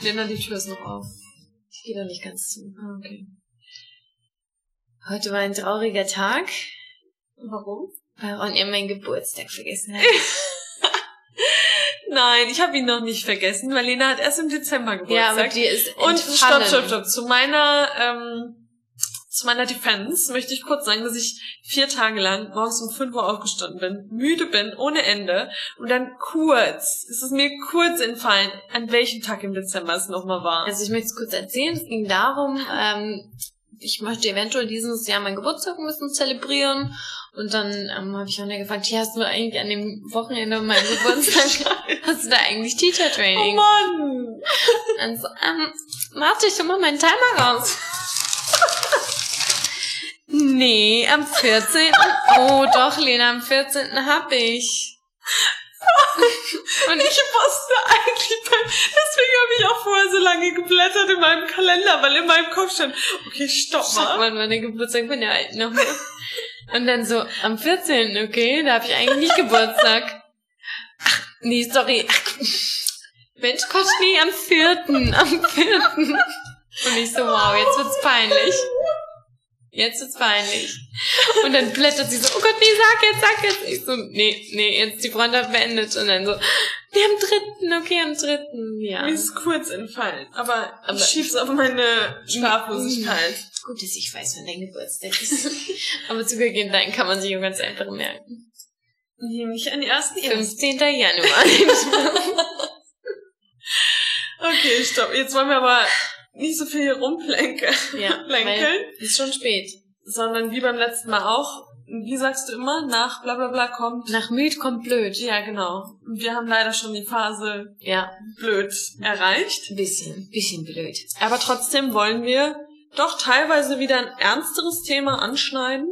Lena, die Tür ist noch auf. Ich gehe da nicht ganz zu. Ah, okay. Heute war ein trauriger Tag, Warum? weil Ronja meinen Geburtstag vergessen hat. Nein, ich habe ihn noch nicht vergessen, weil Lena hat erst im Dezember Geburtstag. ja, aber die ist Und stopp, entfallen. stopp, stopp. Zu meiner, ähm, zu meiner Defense möchte ich kurz sagen, dass ich vier Tage lang morgens um 5 Uhr aufgestanden bin, müde bin, ohne Ende. Und dann kurz, es ist mir kurz entfallen, an welchem Tag im Dezember es nochmal war. Also ich möchte es kurz erzählen. Es ging darum, ähm, ich möchte eventuell dieses Jahr meinen Geburtstag ein bisschen zelebrieren. Und dann ähm, habe ich Ronja gefragt, hier hast du eigentlich an dem Wochenende meinen Geburtstag, hast du da eigentlich Teacher oh Training? Mann! Und so, ähm, warte, ich hol mal meinen Timer raus. Nee, am 14. Oh doch, Lena, am 14. hab ich. Und Ich wusste eigentlich, beim- deswegen habe ich auch vorher so lange geblättert in meinem Kalender, weil in meinem Kopf stand, okay, stopp mal. mal, wann der Geburtstag von der Alten nochmal. Und dann so, am 14. okay, da habe ich eigentlich nicht Geburtstag. Ach, nee, sorry. Ach, Mensch, Gott, nee, am 4. Am 4. Und ich so, wow, jetzt wird's peinlich. Jetzt wird's peinlich. Und dann blättert sie so, oh Gott, nee, sag jetzt, sag jetzt. Ich so, nee, nee, jetzt die Freundschaft beendet. Und dann so, nee, am 3. okay, am 3. Ja. Mir ist kurz entfallen, aber, Aber- ich schieb's auf meine Schlaflosigkeit. Gut, dass ich weiß, wann dein Geburtstag ist. Aber zugegeben, deinen kann man sich auch ganz einfach merken. Nämlich an die ersten ersten. 15. Januar. Okay, stopp. Jetzt wollen wir aber nicht so viel hier rumplänkeln, ja, plänkeln, ist schon spät. sondern wie beim letzten Mal auch, wie sagst du immer, nach bla bla bla kommt. Nach müd kommt blöd. Ja, genau. Wir haben leider schon die Phase Ja, blöd erreicht. ein bisschen, bisschen blöd. Aber trotzdem wollen wir doch teilweise wieder ein ernsteres Thema anschneiden,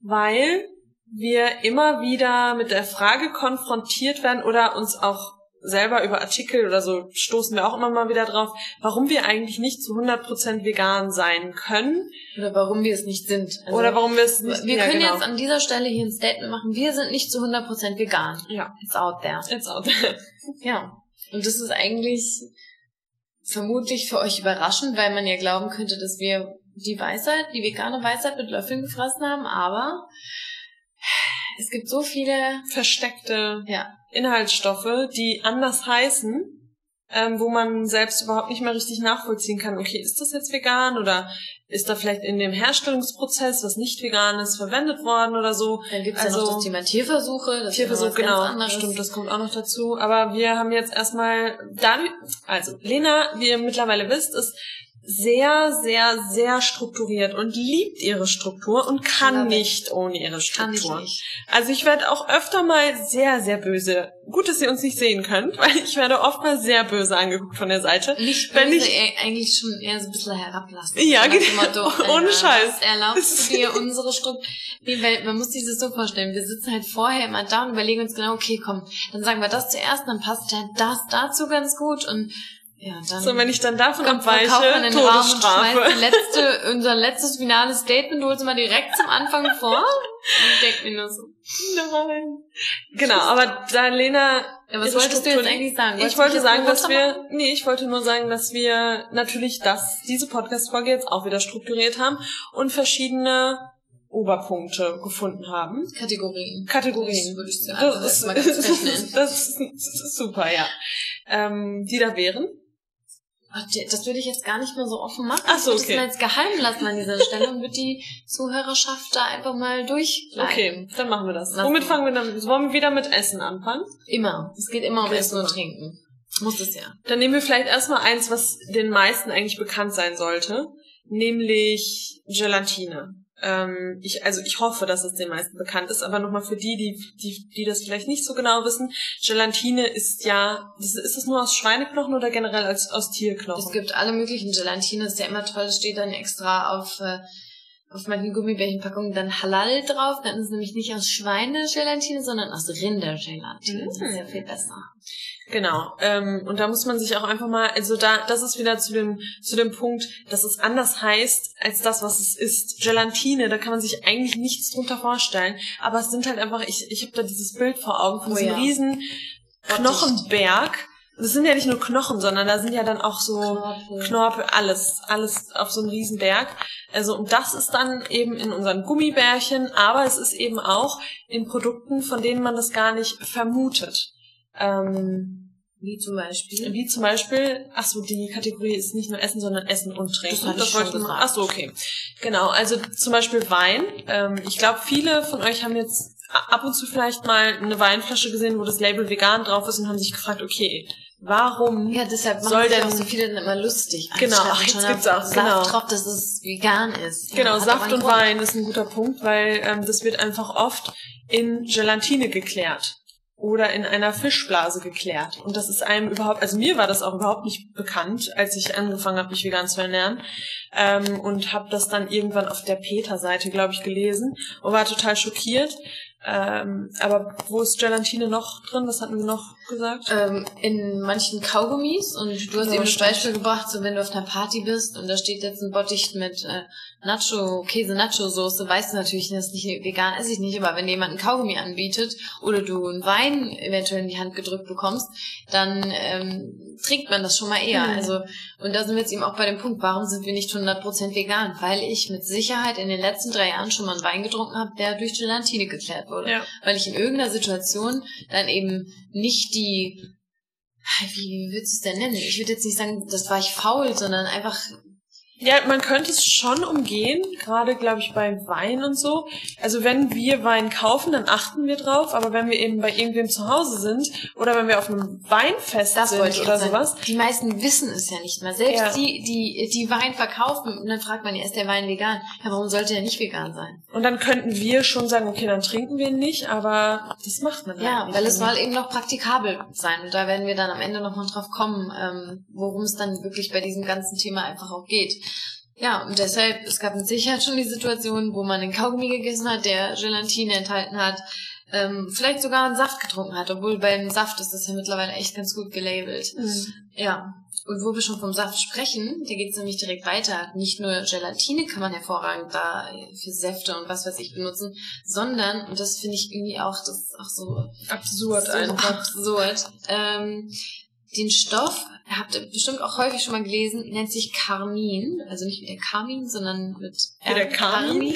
weil wir immer wieder mit der Frage konfrontiert werden oder uns auch selber über Artikel oder so stoßen wir auch immer mal wieder drauf, warum wir eigentlich nicht zu 100% vegan sein können Oder warum wir es nicht sind. Also, oder warum wir es nicht wir ja, können genau. jetzt an dieser Stelle hier ein Statement machen. Wir sind nicht zu 100% vegan. ja, It's out there. it's out. Ja. Und das ist eigentlich vermutlich für euch überraschend, weil man ja glauben könnte, dass wir die Weisheit, die vegane Weisheit mit Löffeln gefressen haben, aber es gibt so viele, versteckte ja, Inhaltsstoffe, die anders heißen, ähm, wo man selbst überhaupt nicht mehr richtig nachvollziehen kann, okay, ist das jetzt vegan oder ist da vielleicht in dem Herstellungsprozess, was nicht vegan ist, verwendet worden oder so. dann gibt es Also- ja noch das Thema Tierversuche, das Tierversuch, genau, stimmt, das kommt auch noch dazu. Aber wir haben jetzt erstmal, dadurch, also Lena, wie ihr mittlerweile wisst, ist sehr, sehr, sehr strukturiert und liebt ihre Struktur und kann nicht ohne ihre Kann ich Struktur. nicht. Also ich werde auch öfter mal sehr, sehr böse. Gut, dass ihr uns nicht sehen könnt, weil ich werde oft mal sehr böse angeguckt von der Seite. Nicht Wenn böse, ich- eher, eigentlich schon eher so ein bisschen herablassen. Ja, genau. Motto, Ohne Alter, Scheiß. Erlaubst du dir unsere Struktur? Nee, weil man muss sich das so vorstellen. Wir sitzen halt vorher immer da und überlegen uns genau, okay, komm, dann sagen wir das zuerst, dann passt ja das dazu ganz gut und ja, dann So, wenn ich dann davon kommt abweiche, in den Raum und Todesstrafe. schmeißt die letzte, unser letztes finales Statement, holt sie mal direkt zum Anfang vor. Und ich denk mir nur so. Nein. Genau, aber da Lena. Ja, was wolltest du jetzt eigentlich sagen? Wolltest Ich du wollte sagen, dass wir, nee, ich wollte nur sagen, dass wir natürlich das, diese Podcast-Folge jetzt auch wieder strukturiert haben und verschiedene Oberpunkte gefunden haben. Kategorien. Kategorien. Würde ich Das sagen. ist, das ist, das ist super, ja. Ähm, die da wären. Das würde ich jetzt gar nicht mehr so offen machen. Ach so, Ich würde okay. es jetzt geheim lassen an dieser Stelle und würde die Zuhörerschaft da einfach mal durchleiten. Okay, dann machen wir das. Lass Womit fangen wir dann? Wollen wir wieder mit Essen anfangen? Immer. Es geht immer um Okay, Essen und. Trinken. Muss es ja. Dann nehmen wir vielleicht erstmal eins, was den meisten eigentlich bekannt sein sollte, nämlich Gelatine. Ähm, ich, also ich hoffe, dass es den meisten bekannt ist, aber nochmal für die, die, die, die das vielleicht nicht so genau wissen, Gelatine ist ja, ist, ist es nur aus Schweineknochen oder generell als, aus Tierknochen? Es gibt alle möglichen Gelatine. Das ist ja immer toll. Das steht dann extra auf, äh, auf manchen Gummibärchenpackungen dann Halal drauf. Dann ist es nämlich nicht aus Schweinegelatine, sondern aus Rindergelatine. Das ist ja viel besser. Genau. Ähm, und da muss man sich auch einfach mal, also da, das ist wieder zu dem, zu dem Punkt, dass es anders heißt als das, was es ist. Gelatine, da kann man sich eigentlich nichts drunter vorstellen. Aber es sind halt einfach, ich, ich habe da dieses Bild vor Augen von Oh diesem ja. riesen Knochenberg. Das sind ja nicht nur Knochen, sondern da sind ja dann auch so Knorpel. Knorpel, alles, alles auf so einem riesen Berg. Also und das ist dann eben in unseren Gummibärchen, aber es ist eben auch in Produkten, von denen man das gar nicht vermutet. Ähm, Wie zum Beispiel. wie zum Beispiel, ach so, die Kategorie ist nicht nur Essen, sondern Essen und Trinken. Das ich wollte ich mal-. Ach so, okay. Genau, also zum Beispiel Wein. Ähm, ich glaube, viele von euch haben jetzt ab und zu vielleicht mal eine Weinflasche gesehen, wo das Label vegan drauf ist und haben sich gefragt, okay, warum Ja, deshalb Soll sich auch denn- so viele dann immer lustig. Genau, Anstatt ach, jetzt gibt's auch, Saft genau. drauf, dass es vegan ist. Genau, Ja, Saft und Grund. Wein ist ein guter Punkt, weil ähm, das wird einfach oft in Gelatine geklärt oder in einer Fischblase geklärt. Und das ist einem überhaupt, also mir war das auch überhaupt nicht bekannt, als ich angefangen habe, mich vegan zu ernähren. Ähm, und habe das dann irgendwann auf der Peter-Seite, glaube ich, gelesen und war total schockiert. Ähm, aber wo ist Gelatine noch drin? Was hatten wir noch gesagt? Ähm, in manchen Kaugummis und du hast Ja, eben das stimmt. Beispiel gebracht, so wenn du auf einer Party bist und da steht jetzt ein Bottich mit äh, Nacho, Käse-Nacho-Soße, weißt du natürlich, das ist nicht vegan, esse ich nicht, aber wenn jemand einen Kaugummi anbietet oder du einen Wein eventuell in die Hand gedrückt bekommst, dann ähm, trinkt man das schon mal eher. Mhm. Also und da sind wir jetzt eben auch bei dem Punkt, warum sind wir nicht 100% vegan? Weil ich mit Sicherheit in den letzten drei Jahren schon mal einen Wein getrunken habe, der durch Gelatine geklärt wurde Ja. weil ich in irgendeiner Situation dann eben nicht die, wie würdest du es denn nennen? Ich würde jetzt nicht sagen, das war ich faul, sondern einfach, Ja, man könnte es schon umgehen, gerade glaube ich bei Wein und so. Also wenn wir Wein kaufen, dann achten wir drauf, aber wenn wir eben bei irgendwem zu Hause sind oder wenn wir auf einem Weinfest das sind oder sowas. Die meisten wissen es ja nicht mehr. Selbst Ja. die, die, die Wein verkaufen, und dann fragt man ja, ist der Wein vegan? Ja, warum sollte er nicht vegan sein? und dann könnten wir schon sagen, okay, dann trinken wir ihn nicht, aber das macht man Ja, nicht. weil es soll eben noch praktikabel sein. Und da werden wir dann am Ende nochmal drauf kommen, ähm, worum es dann wirklich bei diesem ganzen Thema einfach auch geht. Ja, und deshalb, es gab mit Sicherheit schon die Situation, wo man einen Kaugummi gegessen hat, der Gelatine enthalten hat, ähm, vielleicht sogar einen Saft getrunken hat, obwohl beim Saft ist das ja mittlerweile echt ganz gut gelabelt. Mhm. Ja, und wo wir schon vom Saft sprechen, da geht's nämlich direkt weiter. Nicht nur Gelatine kann man hervorragend da für Säfte und was weiß ich benutzen, sondern, und das finde ich irgendwie auch, das ist auch so Absurd so einfach. absurd. Ähm, den Stoff, habt ihr bestimmt auch häufig schon mal gelesen, nennt sich Carmin. Also nicht wie der Carmin, sondern mit Wie der Carmin?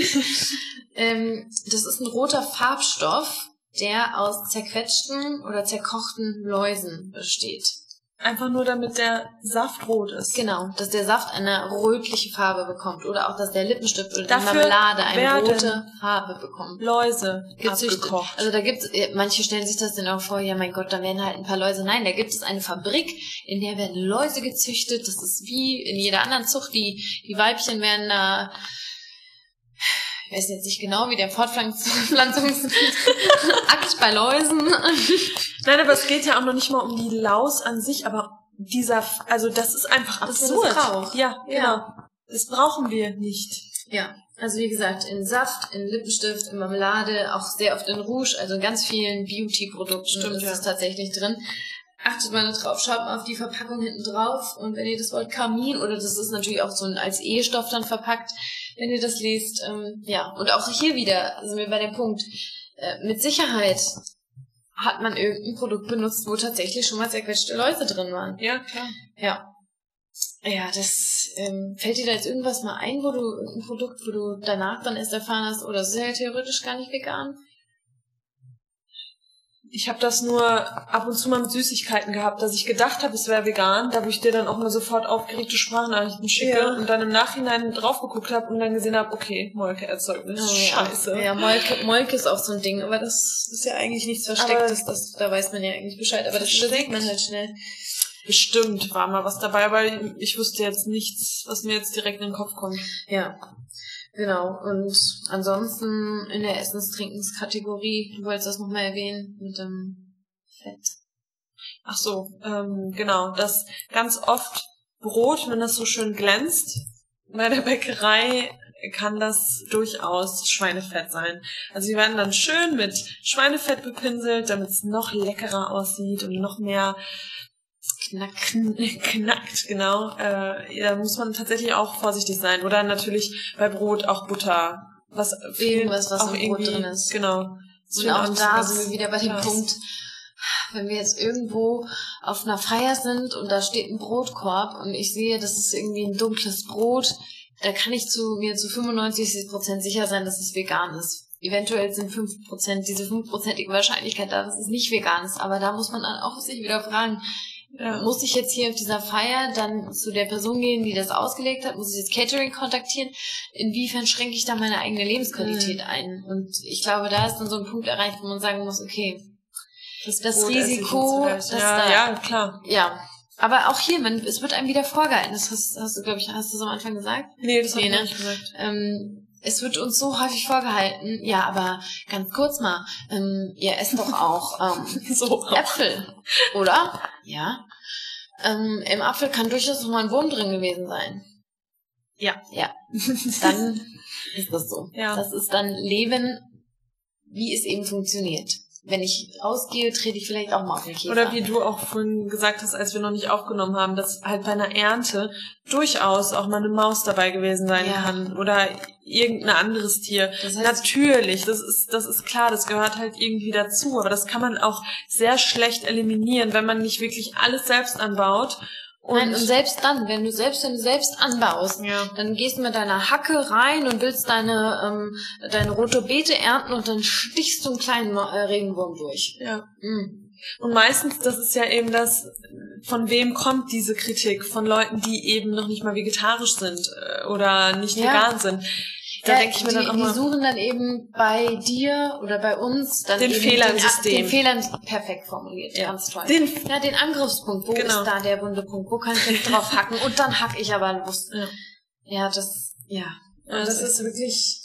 ähm, das ist ein roter Farbstoff, der aus zerquetschten oder zerkochten Läusen besteht. Einfach nur damit der Saft rot ist. Genau, dass der Saft eine rötliche Farbe bekommt oder auch, dass der Lippenstift oder Dafür die Marmelade eine rote Farbe bekommt. Läuse gezüchtet. abgekocht. Also da gibt's, äh, manche stellen sich das dann auch vor, ja mein Gott, da werden halt ein paar Läuse. Nein, da gibt es eine Fabrik, in der werden Läuse gezüchtet. Das ist wie in jeder anderen Zucht. Die, die Weibchen werden da, ich weiß jetzt nicht genau, wie der Fortpflanzungsakt bei Läusen. Nein, aber es geht ja auch noch nicht mal um die Laus an sich, aber dieser, also das ist einfach Das ist absurd. Rauch. Ja, Ja. genau. Das brauchen wir nicht. Ja, also wie gesagt, in Saft, in Lippenstift, in Marmelade, auch sehr oft in Rouge, also in ganz vielen Beauty-Produkten ist ja. es tatsächlich drin. Achtet mal drauf, schaut mal auf die Verpackung hinten drauf und wenn ihr das Wort Kamin oder das ist natürlich auch so ein als Ehestoff dann verpackt, wenn ihr das liest, ähm, ja, und auch hier wieder sind wir bei dem Punkt, äh, mit Sicherheit hat man irgendein Produkt benutzt, wo tatsächlich schon mal zerquetschte Läuse drin waren. Ja, klar. Ja. Ja, das ähm, fällt dir da jetzt irgendwas mal ein, wo du irgendein Produkt, wo du danach dann erst erfahren hast, oder das ist ja theoretisch gar nicht vegan? Ich habe das nur ab und zu mal mit Süßigkeiten gehabt, dass ich gedacht habe, es wäre vegan, da wo ich dir dann auch mal sofort aufgeregte Sprachnachrichten schicke Ja. Und dann im Nachhinein drauf geguckt habe und dann gesehen habe, okay, Molkeerzeugnis, scheiße. Oh, Ja, Molke, Molke ist auch so ein Ding, aber das ist ja eigentlich nichts Verstecktes, das, da weiß man ja eigentlich Bescheid, aber das übersieht man halt schnell. Bestimmt war mal was dabei, aber ich wusste jetzt nichts, was mir jetzt direkt in den Kopf kommt. Ja, genau. Und ansonsten in der Essens-Trinkens-Kategorie, du wolltest das nochmal erwähnen, mit dem Fett. Ach so, ähm, genau, das ganz oft Brot, wenn das so schön glänzt, bei der Bäckerei kann das durchaus Schweinefett sein. Also die werden dann schön mit Schweinefett bepinselt, damit es noch leckerer aussieht und noch mehr knacken, knackt, genau. Äh, da muss man tatsächlich auch vorsichtig sein. Oder natürlich bei Brot auch Butter. Was Irgendwas, was auch im Brot drin ist. Genau. Und auch da sind wir wieder bei dem Punkt, wenn wir jetzt irgendwo auf einer Feier sind und da steht ein Brotkorb und ich sehe, das ist irgendwie ein dunkles Brot, da kann ich zu mir zu 95 Prozent sicher sein, dass es vegan ist. Eventuell sind 5 Prozent, diese 5-prozentige Wahrscheinlichkeit da, dass es nicht vegan ist. Aber da muss man dann auch sich wieder fragen, Ja. muss ich jetzt hier auf dieser Feier dann zu der Person gehen, die das ausgelegt hat? Muss ich das Catering kontaktieren? Inwiefern schränke ich da meine eigene Lebensqualität Mhm. ein? Und ich glaube, da ist dann so ein Punkt erreicht, wo man sagen muss, okay, das ich Risiko, jetzt dass vielleicht. ja, da- ja, klar. ja. Aber auch hier, man, es wird einem wieder vorgehalten. Das hast, hast du, glaube ich, hast du so am Anfang gesagt. Nee, das Nee, ich ne? nicht gesagt. Ähm, es wird uns so häufig vorgehalten, ja, aber ganz kurz mal, ähm, ihr esst doch auch ähm, So. Äpfel, oder? Ja. Ähm, Im Apfel kann durchaus noch mal ein Wurm drin gewesen sein. Ja. Ja. Dann ist das so. Ja. Das ist dann Leben, wie es eben funktioniert. Wenn ich rausgehe, trete ich vielleicht auch mal auf den Käfer. Oder wie du auch vorhin gesagt hast, als wir noch nicht aufgenommen haben, dass halt bei einer Ernte durchaus auch mal eine Maus dabei gewesen sein Ja. kann oder irgendein anderes Tier. Das heißt- Natürlich, das ist, das ist klar, das gehört halt irgendwie dazu, aber das kann man auch sehr schlecht eliminieren, wenn man nicht wirklich alles selbst anbaut. Und, Nein, und selbst dann, wenn du selbst, wenn du selbst anbaust, ja. dann gehst du mit deiner Hacke rein und willst deine, ähm, deine rote Beete ernten und dann stichst du einen kleinen äh, Regenwurm durch. ja. Mm. Und meistens, das ist ja eben das, von wem kommt diese Kritik? Von Leuten, die eben noch nicht mal vegetarisch sind äh, oder nicht Ja. vegan sind. Da Ja, denke ich mir die, dann auch die suchen dann eben bei dir oder bei uns dann Den Fehler im den, System. Den Fehler perfekt formuliert, Ja. ganz toll. Den- ja, den Angriffspunkt, wo Genau. ist da der wunde Punkt? Wo kann ich jetzt drauf hacken? Und dann hack ich aber los. Ja. Ja, das, ja. Das, das ist wirklich,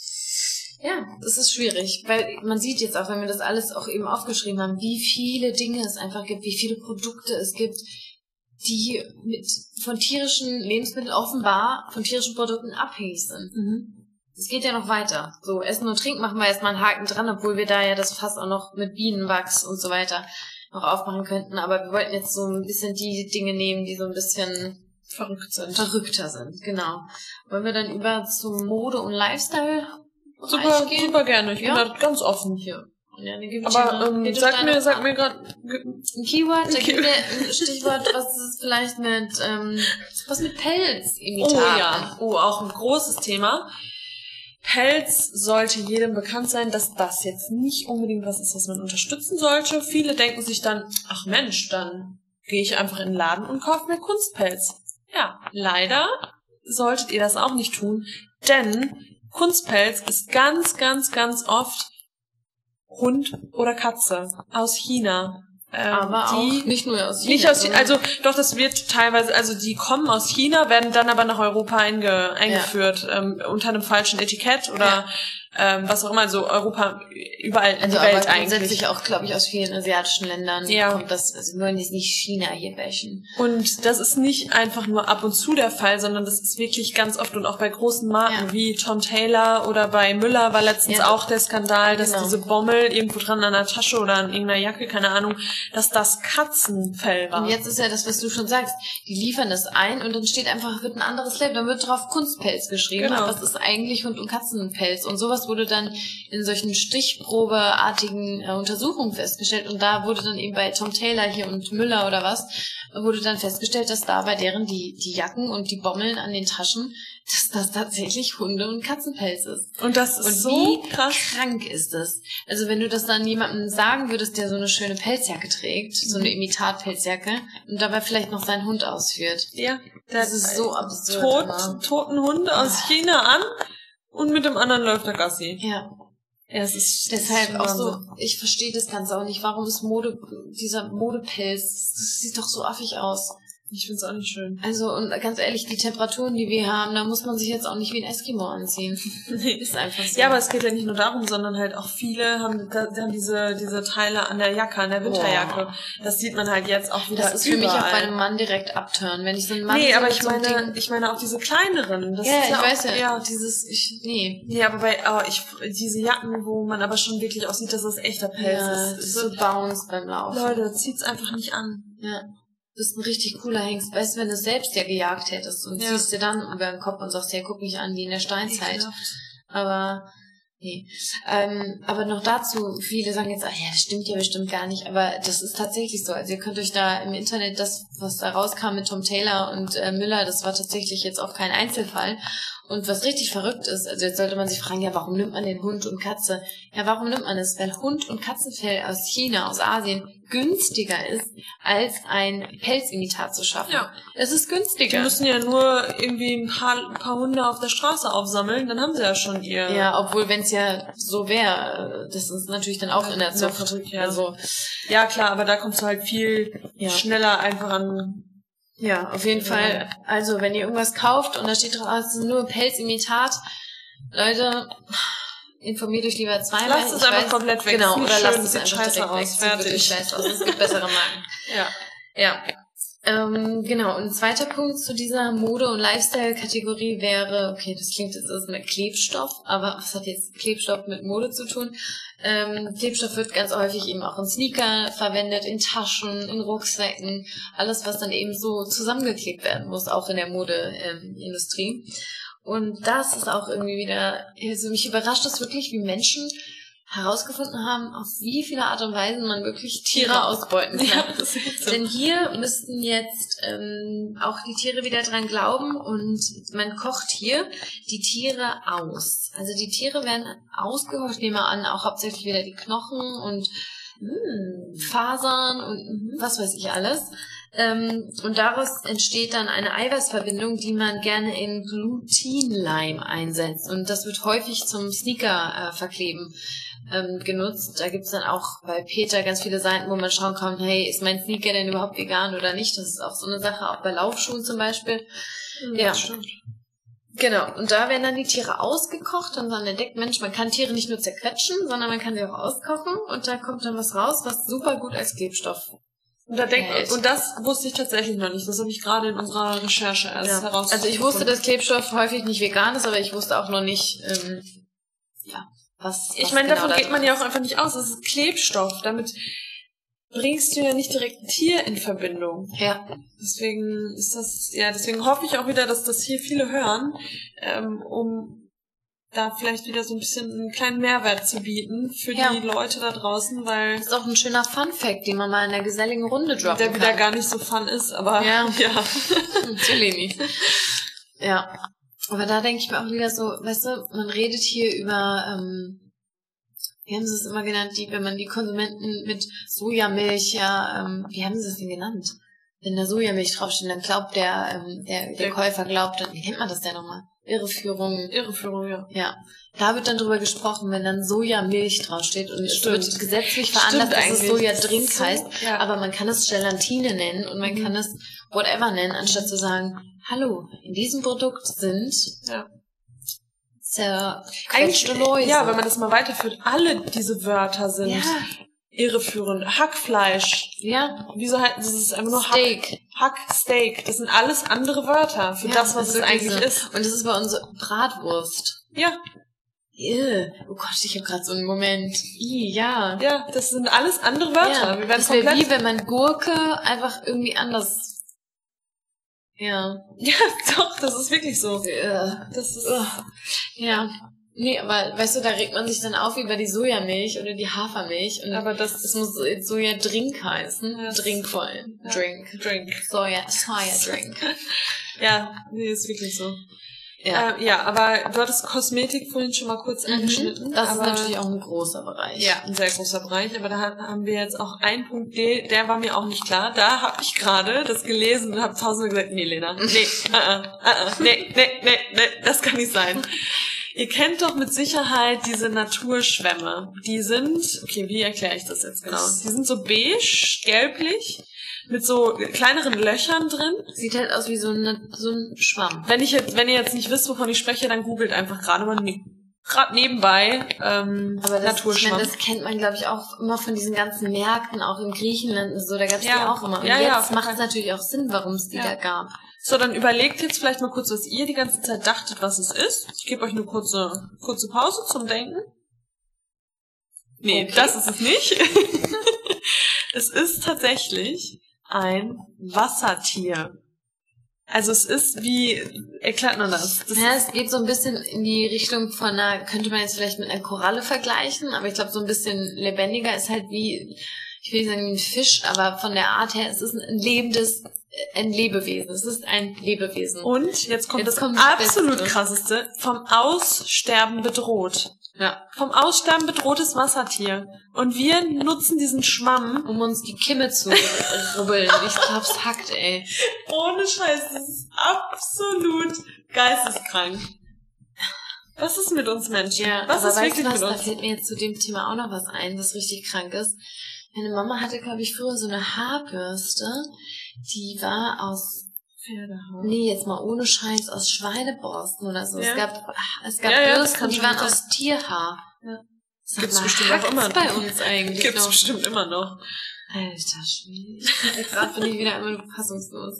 ja, das ist schwierig, weil man sieht jetzt auch, wenn wir das alles auch eben aufgeschrieben haben, wie viele Dinge es einfach gibt, wie viele Produkte es gibt, die mit von tierischen Lebensmitteln offenbar von tierischen Produkten abhängig sind. Mhm. Es geht ja noch weiter. So, Essen und Trinken machen wir erstmal einen Haken dran, obwohl wir da ja das Fass auch noch mit Bienenwachs und so weiter noch aufmachen könnten. Aber wir wollten jetzt so ein bisschen die Dinge nehmen, die so ein bisschen verrückt sind. verrückter sind. Genau. Wollen wir dann über zum Mode- und Lifestyle Super, gehen? super gerne. Ich Ja? bin da ganz offen hier. Ja, Aber ähm, sag mir, sag mir gerade, ein Keyword, Ein da gibt Keyword. mir ein Stichwort, was ist vielleicht mit ähm, was mit Pelz oh ja, oh auch ein großes Thema. Pelz sollte jedem bekannt sein, dass das jetzt nicht unbedingt was ist, was man unterstützen sollte. Viele denken sich dann, ach Mensch, dann gehe ich einfach in den Laden und kaufe mir Kunstpelz. Ja, leider solltet ihr das auch nicht tun, denn Kunstpelz ist ganz, ganz, ganz oft Hund oder Katze aus China. Ähm, Aber die auch nicht nur aus nicht China, aus, sondern- also doch, das wird teilweise, also die kommen aus China, werden dann aber nach Europa einge, eingeführt ähm, unter einem falschen Etikett oder Ja. Ähm, was auch immer, also Europa überall in Also die Welt eigentlich. grundsätzlich auch, glaube ich, aus vielen asiatischen Ländern Ja. kommt das, also wir wollen jetzt nicht China hier bashen. Und das ist nicht einfach nur ab und zu der Fall, sondern das ist wirklich ganz oft und auch bei großen Marken Ja. wie Tom Taylor oder bei Müller war letztens Ja. auch der Skandal, dass Genau. diese Bommel irgendwo dran an der Tasche oder an irgendeiner Jacke, keine Ahnung, dass das Katzenfell war. Und jetzt ist ja das, was du schon sagst, die liefern das ein und dann steht einfach, wird ein anderes Label, dann wird drauf Kunstpelz geschrieben, Genau. aber es ist eigentlich Hund- und Katzenpelz und sowas wurde dann in solchen stichprobeartigen äh, Untersuchungen festgestellt und da wurde dann eben bei Tom Taylor hier und Müller oder was, wurde dann festgestellt, dass da bei deren die, die Jacken und die Bommeln an den Taschen, dass das tatsächlich Hunde- und Katzenpelz ist. und das ist Und so wie krass. krank ist das? Also wenn du das dann jemandem sagen würdest, der so eine schöne Pelzjacke trägt, so Mhm. eine Imitat-Pelzjacke, und dabei vielleicht noch seinen Hund ausführt. Ja, Das ist so absurd. tot, toten Hund aus Ah. China an und mit dem anderen läuft der Gassi. Ja, Ja, es ist deshalb auch so, ich verstehe das Ganze auch nicht. Warum ist Mode, dieser Modepelz, das sieht doch so affig aus. Ich find's auch nicht schön. Also, und ganz ehrlich, die Temperaturen, die wir haben, da muss man sich jetzt auch nicht wie ein Eskimo anziehen. Ist einfach so. Ja, aber es geht ja nicht nur darum, sondern halt auch viele haben, haben diese, diese Teile an der Jacke, an der Winterjacke. Boah. Das sieht man halt jetzt auch wieder das ist für mich überall. auch bei einem Mann direkt abtören. Wenn ich so einen Mann nee, aber ich so meine, ich meine auch diese kleineren. Das ja, ist ich ja weiß auch, ja, ja. dieses, ich, nee. Nee, aber bei, oh, ich, diese Jacken, wo man aber schon wirklich auch sieht, dass das echter Pelz Ja, ist. das ist So, so bounce beim Laufen. Leute, zieht's einfach nicht an. Ja. Du bist ein richtig cooler Hengst. Weißt du, wenn du es selbst ja gejagt hättest und Ja. ziehst dir dann über den Kopf und sagst, ja, guck mich an wie in der Steinzeit. Aber nee. Ähm, aber noch dazu, viele sagen jetzt, ah ja, das stimmt ja bestimmt gar nicht, aber das ist tatsächlich so. Also ihr könnt euch da im Internet das, was da rauskam mit Tom Taylor und äh, Müller, das war tatsächlich jetzt auch kein Einzelfall. Und was richtig verrückt ist, also jetzt sollte man sich fragen, ja, warum nimmt man den Hund und Katze? Ja, warum nimmt man es? Weil Hund und Katzenfell aus China, aus Asien günstiger ist, als ein Pelzimitat zu schaffen. Ja. Es ist Die günstiger. müssen ja nur irgendwie ein paar, ein paar Hunde auf der Straße aufsammeln, dann haben sie ja schon ihr. Ja, obwohl wenn es ja so wäre, das ist natürlich dann auch in der In der Zucht. Fabrik, ja. Also Ja, klar, aber da kommst du halt viel Ja. schneller einfach an. Ja, auf jeden. Fall. Also wenn ihr irgendwas kauft und da steht drauf, ah, es ist nur Pelzimitat, Leute, informiert euch lieber zweimal. Lasst es Ich einfach komplett weg. Genau, oder schön, lasst es einfach scheiße direkt aus. weg. Sieht wirklich Fertig. scheiße aus. Es gibt bessere Marken. Ja. Ja. Ähm, genau, und ein zweiter Punkt zu dieser Mode- und Lifestyle-Kategorie wäre, okay, das klingt jetzt als mit Klebstoff, aber was hat jetzt Klebstoff mit Mode zu tun? Ähm, Klebstoff wird ganz häufig eben auch in Sneaker verwendet, in Taschen, in Rucksäcken, alles, was dann eben so zusammengeklebt werden muss, auch in der Modeindustrie. und das ist auch irgendwie wieder, also mich überrascht das wirklich, wie Menschen herausgefunden haben, auf wie viele Art und Weisen man wirklich Tiere ausbeuten kann. Ja, das ist so. Denn hier müssten jetzt ähm, auch die Tiere wieder dran glauben und man kocht hier die Tiere aus. Also die Tiere werden ausgekocht, ich nehme an, auch hauptsächlich wieder die Knochen und mh, Fasern und was weiß ich alles. Ähm, und daraus entsteht dann eine Eiweißverbindung, die man gerne in Glutinleim einsetzt. Und das wird häufig zum Sneaker äh, verkleben ähm, genutzt. Da gibt's dann auch bei Peter ganz viele Seiten, wo man schauen kann, hey, ist mein Sneaker denn überhaupt vegan oder nicht? Das ist auch so eine Sache, auch bei Laufschuhen zum Beispiel. Ja. Das stimmt. Genau, und da werden dann die Tiere ausgekocht und dann entdeckt, Mensch, man kann Tiere nicht nur zerquetschen, sondern man kann sie auch auskochen und da kommt dann was raus, was super gut als Klebstoff. Und, da denk, Hält. und das wusste ich tatsächlich noch nicht. Das habe ich gerade in unserer Recherche erst Ja. herausgefunden. Also ich wusste, dass Klebstoff häufig nicht vegan ist, aber ich wusste auch noch nicht, ähm, ja, was. Ich was meine, genau davon da geht man ja auch einfach nicht aus. Das ist Klebstoff. Damit bringst du ja nicht direkt ein Tier in Verbindung. Ja, Deswegen ist das, ja, deswegen hoffe ich auch wieder, dass das hier viele hören, ähm, um da vielleicht wieder so ein bisschen einen kleinen Mehrwert zu bieten für Ja. die Leute da draußen, weil das ist auch ein schöner Fun-Fact, den man mal in der geselligen Runde droppen der wieder kann. gar nicht so fun ist, aber Ja. ja. Zu Leni. Ja. Aber da denke ich mir auch wieder so, weißt du, man redet hier über, ähm, wie haben sie es immer genannt, die, wenn man die Konsumenten mit Sojamilch, ja, ähm, wie haben sie es denn genannt? Wenn da Sojamilch draufsteht, dann glaubt der, ähm, der, der Der- Käufer glaubt, dann, wie nennt man das denn nochmal? Irreführung. Irreführung, ja. Ja. Da wird dann drüber gesprochen, wenn dann Sojamilch draufsteht und Stimmt. es wird gesetzlich veranlasst, dass es eigentlich. Sojadrink so- heißt, ja. aber man kann es Gelatine nennen und man Mhm. kann es whatever nennen, anstatt zu sagen, hallo, in diesem Produkt sind Ja. zerquetschte Läuse. ja, wenn man das mal weiterführt, alle diese Wörter sind ja, irreführend. Hackfleisch. ja, Wieso halt, das ist einfach nur Hack, Steak. Hack, Steak. Das sind alles andere Wörter für Ja, das, was es eigentlich so. ist. Und das ist bei uns Bratwurst. Ja, Ew. Oh Gott, ich habe gerade so einen Moment. I, ja. ja, das sind alles andere Wörter. ja. Wir Das wäre wie wenn man Gurke einfach irgendwie anders. Ja. Ja, doch, das ist wirklich so. Äh, Das ist. Ja. Nee, aber weißt du, da regt man sich dann auf über die Sojamilch oder die Hafermilch und aber das ist muss Soja-Drink heißen. Ja. Drink vor allem. Ja. Drink. Drink. Soja, Soja-Drink. Ja, nee, ist wirklich so. Ja. Äh, ja, aber du hattest Kosmetik vorhin schon mal kurz angeschnitten. Mhm. Das ist natürlich auch ein großer Bereich. Ja, ein sehr großer Bereich, aber da ha- haben wir jetzt auch einen Punkt, der, der war mir auch nicht klar. Da habe ich gerade das gelesen und habe tausendmal gesagt, nee, Lena, nee, uh -uh, uh -uh, nee, nee, nee, nee, das kann nicht sein. Ihr kennt doch mit Sicherheit diese Naturschwämme. Die sind, okay, wie erkläre ich das jetzt genau? Die sind so beige, gelblich, mit so kleineren Löchern drin. Sieht halt aus wie so ein, so ein Schwamm. Wenn ich jetzt, wenn ihr jetzt nicht wisst, wovon ich spreche, dann googelt einfach gerade mal ne gerade nebenbei ähm, Aber das, Naturschwamm. meine, das kennt man, glaube ich, auch immer von diesen ganzen Märkten, auch in Griechenland und so, da gab es Ja. die auch immer. Und Ja, ja, jetzt auf macht es natürlich auch Sinn, warum es die Ja. da gab. So, dann überlegt jetzt vielleicht mal kurz, was ihr die ganze Zeit dachtet, was es ist. Ich gebe euch eine kurze, kurze Pause zum Denken. Nee, Okay. das ist es nicht. es ist tatsächlich ein Wassertier. Also es ist wie, erklärt man das? das Ja, es geht so ein bisschen in die Richtung von einer, könnte man jetzt vielleicht mit einer Koralle vergleichen, aber ich glaube, so ein bisschen lebendiger ist halt wie, ich will nicht sagen wie ein Fisch, aber von der Art her, es ist ein lebendes, ein Lebewesen. Es ist ein Lebewesen. und jetzt kommt Jetzt das kommt das absolut Beste. krasseste, vom Aussterben bedroht. Ja. Vom Aussterben bedrohtes Wassertier. Und wir nutzen diesen Schwamm Um uns die Kimme zu rubbeln. Ich glaub's hackt, ey. Ohne Scheiß, das ist absolut geisteskrank. Was ist mit uns Menschen? Ja, was aber ist weißt wirklich du was, mit da uns? fällt mir jetzt zu dem Thema auch noch was ein, was richtig krank ist. Meine Mama hatte, glaube ich, früher so eine Haarbürste, die war aus Pferdehaar. Nee, jetzt mal ohne Scheiß aus Schweineborsten oder so. Ja. Es gab, es gab Ja, ja, Bürsten, die waren aus Tierhaar. Ja. Sag Gibt's mal, bestimmt auch immer. bei uns eigentlich Gibt's noch. bestimmt immer noch. Alter Schwede. Gerade bin ich wieder einmal fassungslos.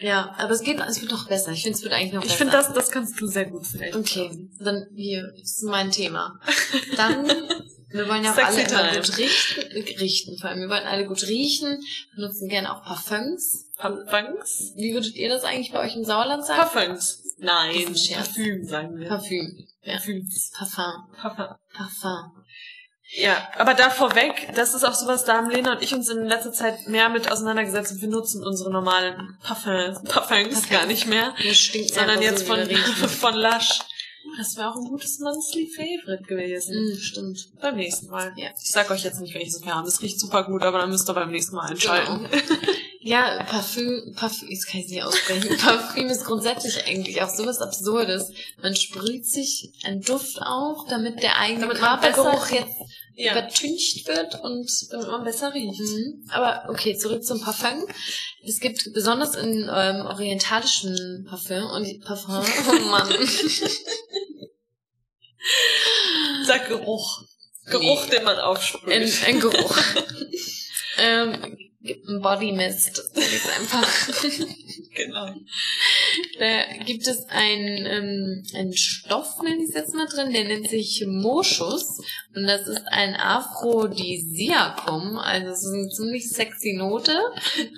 Ja, aber es geht, es wird noch besser. Ich finde, es wird eigentlich noch Ich besser. finde, das, das kannst du sehr gut vielleicht. Okay, dann hier das ist mein Thema. Dann, wir wollen ja auch alle Sexy immer time. gut richten, richten vor allem. Wir wollen alle gut riechen, benutzen gerne auch Parfums. Parfums? Wie würdet ihr das eigentlich bei euch im Sauerland sagen? Parfums. Nein. Parfüm sagen wir. Parfüm. Ja. Parfüms. Parfum. Parfum. Parfum. Ja, aber da vorweg, das ist auch sowas, da haben Lena und ich uns in letzter Zeit mehr mit auseinandergesetzt und wir nutzen unsere normalen Parfums, Parfums Parfums. gar nicht mehr, Das stinkt sondern jetzt so, von, von Lush. Das wäre auch ein gutes Monthly Favorite gewesen. Mm, stimmt. Beim nächsten Mal. Ja. Ich sag euch jetzt nicht, welches wir haben. Das riecht super gut, aber dann müsst ihr beim nächsten Mal einschalten. Ja, Parfüm, Parfüm, jetzt kann ich es nicht aussprechen. Parfüm ist grundsätzlich eigentlich auch sowas Absurdes. Man sprüht sich einen Duft auf, damit der eigene Damit Körpergeruch jetzt Ja, übertüncht wird und damit man besser riecht. Mhm. Aber okay, zurück zum Parfum. Es gibt besonders in ähm, orientalischen Parfum und Parfum, oh Mann. Sag Geruch. Geruch, Nee. den man aufsprüht. ein, ein Geruch. ähm, ein Body Mist, sag ich einfach. genau. Da gibt es einen, ähm, einen Stoff, nenne ich es jetzt mal drin, der nennt sich Moschus. Und das ist ein Aphrodisiakum, also so eine ziemlich sexy Note.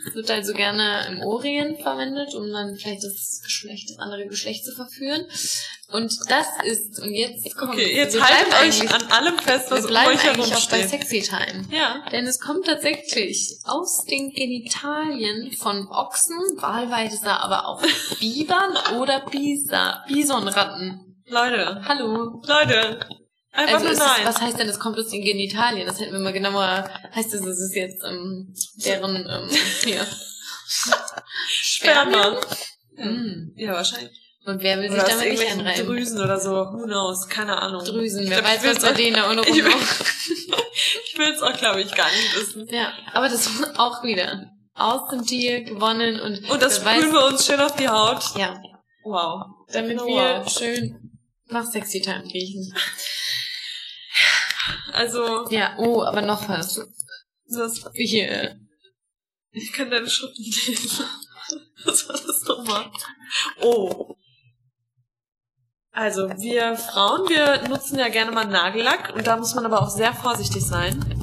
Es wird also gerne im Orient verwendet, um dann vielleicht das Geschlecht, das andere Geschlecht zu verführen. Und das ist, und jetzt kommt, Okay, jetzt haltet euch an allem fest, was wir bleiben euch eigentlich auch bei. Sexy Time. Ja. Denn es kommt tatsächlich aus den Genitalien von Ochsen, wahlweise aber auch Bibern oder Bisa, Bisonratten. Leute. Hallo. Leute. Einfach Also nur nein. ist, was heißt denn, es kommt aus den Genitalien? Das hätten wir mal genauer, heißt das, es ist jetzt ähm, deren, ähm, hier. Sperma. Mm. Ja, wahrscheinlich. Und wer will sich Oder aus damit nicht einreiben? Drüsen oder so. Who knows? Keine Ahnung. Drüsen, wer weiß, was bei auch- denen da unten Ich will- rumläuft. Ich will es auch, glaube ich, gar nicht wissen. Ja, aber das auch wieder aus dem Tier gewonnen und, Und das wer weiß, sprühen wir uns schön auf die Haut. ja, Wow. damit Oh, wir wow. schön nach Sexy Time riechen. Also, Ja, oh, aber noch was. das, Hier. ich kann deine Schrift nicht lesen. Was war das nochmal? Oh. Also, wir Frauen, wir nutzen ja gerne mal Nagellack und da muss man aber auch sehr vorsichtig sein.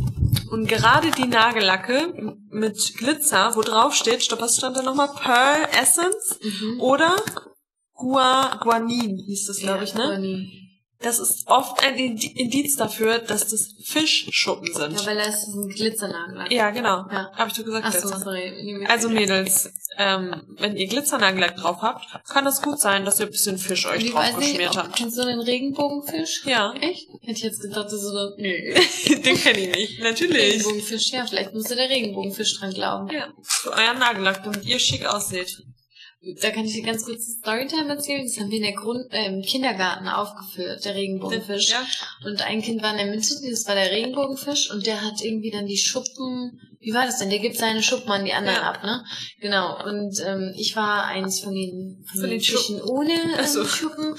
Und gerade die Nagellacke mit Glitzer, wo drauf steht, stopp, was stand da nochmal? Pearl Essence Mhm. oder Gua, Guanin hieß das, glaube ich, ne? Conny. Das ist oft ein Indi- Indiz dafür, dass das Fischschuppen sind. Ja, weil da ist ein Glitzernagellack. Ja, genau. Ja. Hab ich doch gesagt. Ach so, sorry. Also Mädels, ähm, wenn ihr Glitzernagellack drauf habt, kann es gut sein, dass ihr ein bisschen Fisch euch ich drauf geschmiert habt. kennst du den Regenbogenfisch? Ja, Echt? Hätte ich jetzt gedacht, das ist so, nö. den kenne ich nicht. Natürlich. Regenbogenfisch, ja, vielleicht müsste der Regenbogenfisch dran glauben. Ja, für euren Nagellack, damit ihr schick aussieht. Da kann ich dir ganz kurz Storytime erzählen. Das haben wir in der Grund, äh, im Kindergarten aufgeführt, der Regenbogenfisch. Ja. Und ein Kind war in der Mitte, das war der Regenbogenfisch und der hat irgendwie dann die Schuppen, wie war das denn? Der gibt seine Schuppen an die anderen Ja. ab, ne? Genau. Und ähm, ich war eins von den, von Von den den Fischen ohne Ach so. ähm, Schuppen.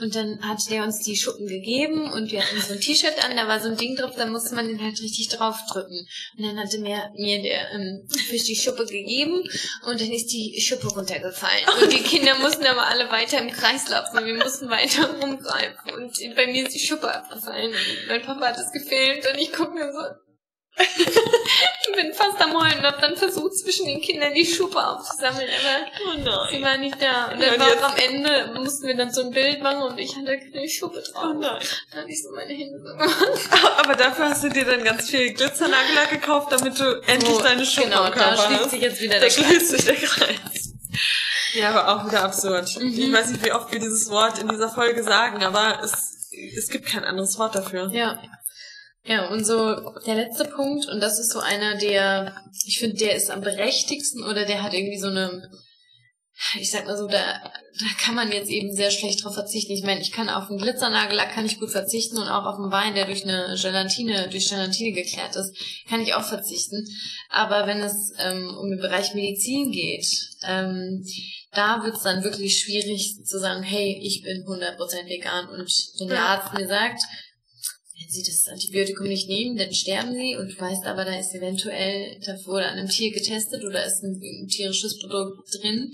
Und dann hat der uns die Schuppen gegeben und wir hatten so ein T-Shirt an, da war so ein Ding drauf, da musste man den halt richtig draufdrücken. Und dann hatte mir, mir der ähm, Fisch die Schuppe gegeben und dann ist die Schuppe runtergefallen. Und die Kinder mussten aber alle weiter im Kreis laufen und wir mussten weiter rumgreifen. Und bei mir ist die Schuppe abgefallen. Und mein Papa hat es gefilmt und ich gucke mir so. Ich bin fast am Heulen und hab dann versucht, zwischen den Kindern die Schuppe aufzusammeln, aber Oh sie war nicht da. Und dann war am Ende, mussten wir dann so ein Bild machen und ich hatte keine Schuppe drauf. Oh nein. Dann habe ich so meine Hände so gemacht. Aber dafür hast du dir dann ganz viel Glitzernagellack gekauft, damit du endlich So, deine Schuppe Genau, am da Körper schließt hast. sich jetzt wieder Da der Kreis. schließt sich der Kreis. Ja, aber auch wieder absurd. Mhm. Ich weiß nicht, wie oft wir dieses Wort in dieser Folge sagen, aber es, es gibt kein anderes Wort dafür. Ja. Ja, und so der letzte Punkt, und das ist so einer, der, ich finde, der ist am berechtigsten oder der hat irgendwie so eine, ich sag mal so, da, da kann man jetzt eben sehr schlecht drauf verzichten. Ich meine, ich kann auf einen Glitzernagellack kann ich gut verzichten und auch auf einen Wein, der durch eine Gelatine, durch Gelatine geklärt ist, kann ich auch verzichten. Aber wenn es ähm, um den Bereich Medizin geht, ähm, da wird's dann wirklich schwierig zu sagen, hey, ich bin 100% vegan und wenn der. Arzt mir sagt, wenn Sie das Antibiotikum nicht nehmen, dann sterben Sie und du weißt aber, da ist eventuell, da wurde an einem Tier getestet oder ist ein, ein tierisches Produkt drin.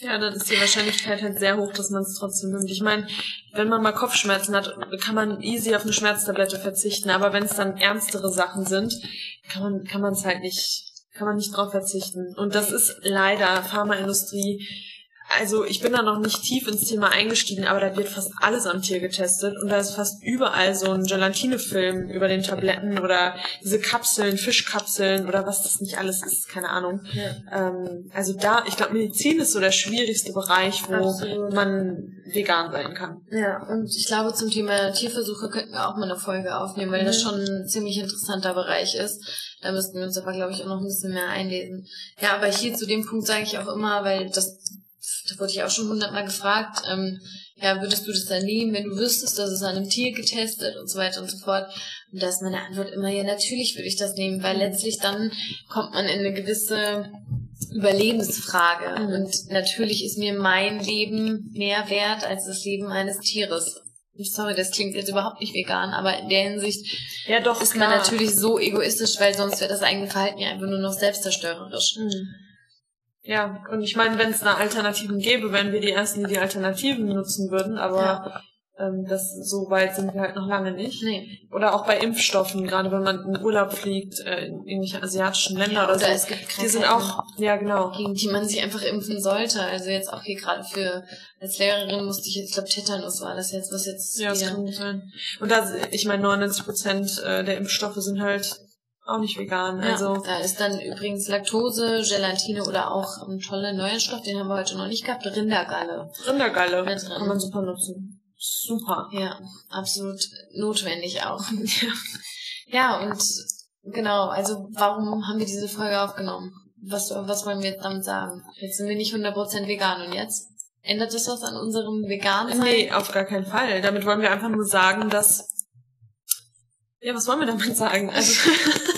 Ja, dann ist die Wahrscheinlichkeit halt sehr hoch, dass man es trotzdem nimmt. Ich meine, wenn man mal Kopfschmerzen hat, kann man easy auf eine Schmerztablette verzichten, aber wenn es dann ernstere Sachen sind, kann man kann man es halt nicht kann man nicht drauf verzichten. Und das ist leider Pharmaindustrie. Also ich bin da noch nicht tief ins Thema eingestiegen, aber da wird fast alles am Tier getestet und da ist fast überall so ein Gelatinefilm über den Tabletten oder diese Kapseln, Fischkapseln oder was das nicht alles ist, keine Ahnung. Ähm, also da, ich glaube, Medizin ist so der schwierigste Bereich, wo Absolut. man vegan sein kann. Ja, und ich glaube, zum Thema Tierversuche könnten wir auch mal eine Folge aufnehmen, weil das Mhm. schon ein ziemlich interessanter Bereich ist. Da müssten wir uns aber, glaube ich, auch noch ein bisschen mehr einlesen. Ja, aber hier zu dem Punkt sage ich auch immer, weil das, da wurde ich auch schon hundertmal gefragt, ähm, ja, würdest du das dann nehmen, wenn du wüsstest, dass es an einem Tier getestet und so weiter und so fort? Und da ist meine Antwort immer, ja, natürlich würde ich das nehmen, weil letztlich dann kommt man in eine gewisse Überlebensfrage. Mhm. Und natürlich ist mir mein Leben mehr wert als das Leben eines Tieres. Sorry, das klingt jetzt überhaupt nicht vegan, aber in der Hinsicht Ja, doch, ist man natürlich so egoistisch, weil sonst wäre das eigene Verhalten ja einfach nur noch selbstzerstörerisch. Mhm. Ja, und ich meine, wenn es da Alternativen gäbe, wären wir die Ersten, die die Alternativen nutzen würden, aber ähm, das so weit sind wir halt noch lange nicht. Nee. Oder auch bei Impfstoffen, gerade wenn man in Urlaub fliegt, äh, in irgendwelche asiatischen Länder oder so. es gibt Die sind Krankheiten, auch, ja genau. gegen die man sich einfach impfen sollte. Also jetzt auch hier gerade für, als Lehrerin musste ich jetzt, ich glaube Tetanus war das jetzt, was jetzt Ja, das kann gut sein. Und da, ich meine, 99 Prozent äh, der Impfstoffe sind halt auch nicht vegan. Ja, Also da ist dann übrigens Laktose, Gelatine oder auch ein toller neuer Stoff, den haben wir heute noch nicht gehabt, Rindergalle. Rindergalle kann man super nutzen. Super. Ja, absolut notwendig auch. ja, und genau, also warum haben wir diese Folge aufgenommen? Was, was wollen wir jetzt damit sagen? Jetzt sind wir nicht 100% vegan und jetzt? Ändert das was an unserem vegan Nee, auf gar keinen Fall. Damit wollen wir einfach nur sagen, dass. Ja, was wollen wir damit sagen? Also,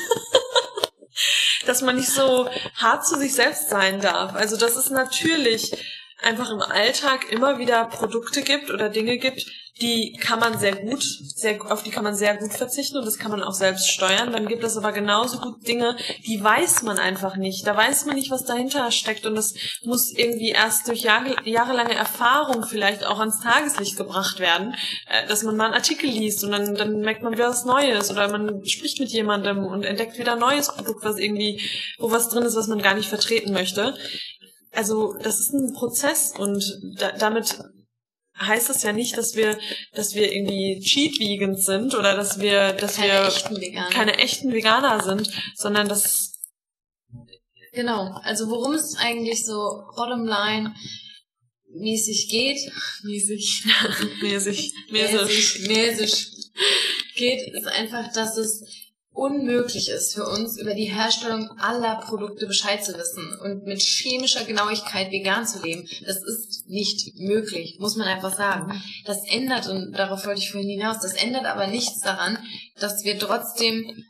dass man nicht so hart zu sich selbst sein darf. Also, dass es natürlich einfach im Alltag immer wieder Produkte gibt oder Dinge gibt, die kann man sehr gut, sehr, auf die kann man sehr gut verzichten und das kann man auch selbst steuern. Dann gibt es aber genauso gut Dinge, die weiß man einfach nicht. Da weiß man nicht, was dahinter steckt und das muss irgendwie erst durch Jahre, jahrelange Erfahrung vielleicht auch ans Tageslicht gebracht werden, äh, dass man mal einen Artikel liest und dann, dann merkt man wieder was Neues oder man spricht mit jemandem und entdeckt wieder ein neues Produkt, was irgendwie, wo was drin ist, was man gar nicht vertreten möchte. Also das ist ein Prozess und da, damit heißt es ja nicht, dass wir, dass wir irgendwie cheat vegans sind oder dass wir, dass keine wir echten Veganer. keine echten Veganer sind, sondern dass Genau, also worum es eigentlich so bottomline mäßig geht, mäßig, mäßig, mäßig. mäßig geht, ist einfach, dass es unmöglich ist für uns, über die Herstellung aller Produkte Bescheid zu wissen und mit chemischer Genauigkeit vegan zu leben. Das ist nicht möglich, muss man einfach sagen. Das ändert, und darauf wollte ich vorhin hinaus, das ändert aber nichts daran, dass wir trotzdem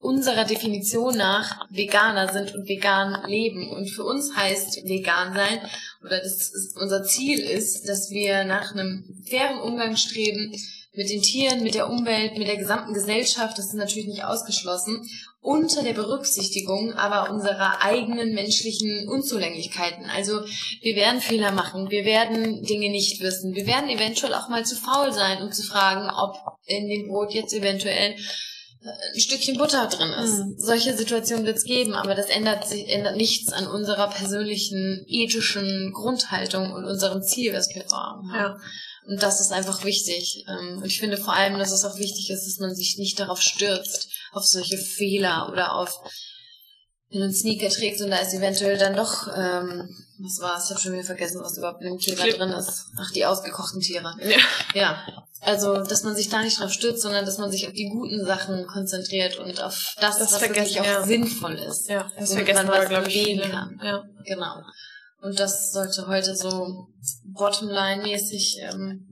unserer Definition nach Veganer sind und vegan leben. Und für uns heißt vegan sein, oder das ist, unser Ziel ist, dass wir nach einem fairen Umgang streben mit den Tieren, mit der Umwelt, mit der gesamten Gesellschaft, das ist natürlich nicht ausgeschlossen, unter der Berücksichtigung aber unserer eigenen menschlichen Unzulänglichkeiten. Also wir werden Fehler machen, wir werden Dinge nicht wissen, wir werden eventuell auch mal zu faul sein, um zu fragen, ob in dem Brot jetzt eventuell ein Stückchen Butter drin ist. Mhm. Solche Situationen wird es geben, aber das ändert, sich, ändert nichts an unserer persönlichen, ethischen Grundhaltung und unserem Ziel, was wir vor Augen haben. Ja. Und das ist einfach wichtig. Ähm, und ich finde vor allem, dass es auch wichtig ist, dass man sich nicht darauf stürzt, auf solche Fehler oder auf wenn du einen Sneaker trägst und da ist eventuell dann doch, ähm, was war's? Ich habe schon wieder vergessen, was überhaupt in dem Kleber Clip. drin ist. Ach, die ausgekochten Tiere. Ja. ja. Also, dass man sich da nicht drauf stürzt, sondern dass man sich auf die guten Sachen konzentriert und auf das, das was wirklich auch ja. sinnvoll ist. Ja, das vergessen man was bewegen kann. Ja. Genau. Und das sollte heute so Bottomline-mäßig ähm,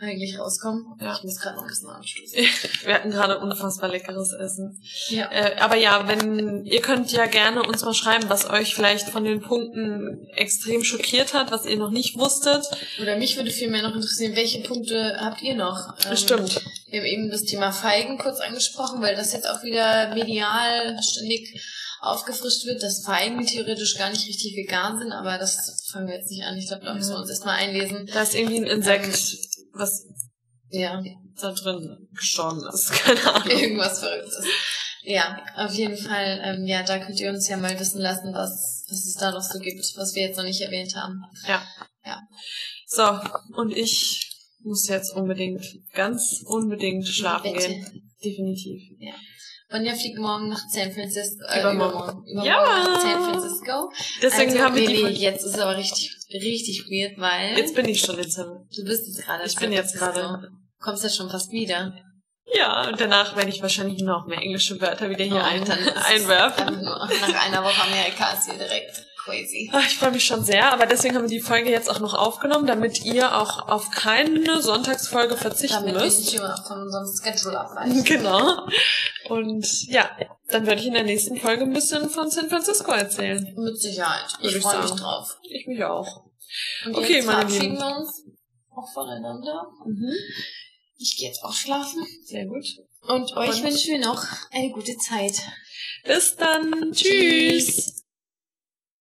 eigentlich rauskommen. Ja. Ich muss gerade noch ein bisschen anstoßen. Wir hatten gerade unfassbar leckeres Essen. Ja. Äh, aber ja, wenn ihr könnt ja gerne uns mal schreiben, was euch vielleicht von den Punkten extrem schockiert hat, was ihr noch nicht wusstet. Oder mich würde vielmehr noch interessieren, welche Punkte habt ihr noch? Ähm, Stimmt. Wir haben eben das Thema Feigen kurz angesprochen, weil das jetzt auch wieder medial ständig aufgefrischt wird, dass Feigen theoretisch gar nicht richtig vegan sind, aber das fangen wir jetzt nicht an. Ich glaube, da müssen wir uns erstmal einlesen. Da ist irgendwie ein Insekt. Ähm, was ja. da drin gestorben ist. Keine Ahnung. Irgendwas Verrücktes. Ja, auf jeden Fall, ähm, ja, da könnt ihr uns ja mal wissen lassen, was, was es da noch so gibt, was wir jetzt noch nicht erwähnt haben. Ja. Ja. So, und ich muss jetzt unbedingt, ganz unbedingt schlafen gehen. Definitiv. Ja. Ronja fliegt morgen nach San Francisco. Äh, übermorgen. übermorgen. ja. nach San Francisco. Deswegen also, haben wir die. Nee, jetzt ist es aber richtig, richtig weird, weil. Jetzt bin ich schon in San Du bist jetzt gerade. Ich bin jetzt gerade. Kommst ja schon fast wieder. Ja, und danach werde ich wahrscheinlich noch mehr englische Wörter wieder hier oh, ein, einwerfen. Nach einer Woche Amerika ist hier direkt crazy. Ach, ich freue mich schon sehr, aber deswegen haben wir die Folge jetzt auch noch aufgenommen, damit ihr auch auf keine Sonntagsfolge verzichten damit müsst. Damit wir von unserem Schedule abweichen. Genau. Und ja, dann werde ich in der nächsten Folge ein bisschen von San Francisco erzählen. Mit Sicherheit. Ich freue mich drauf. Ich mich auch. Und okay, jetzt meine Lieben. wir uns auch voneinander. Mhm. Ich gehe jetzt auch schlafen. Sehr gut. Und euch Und wünschen wir noch eine gute Zeit. Bis dann. Tschüss. Tschüss.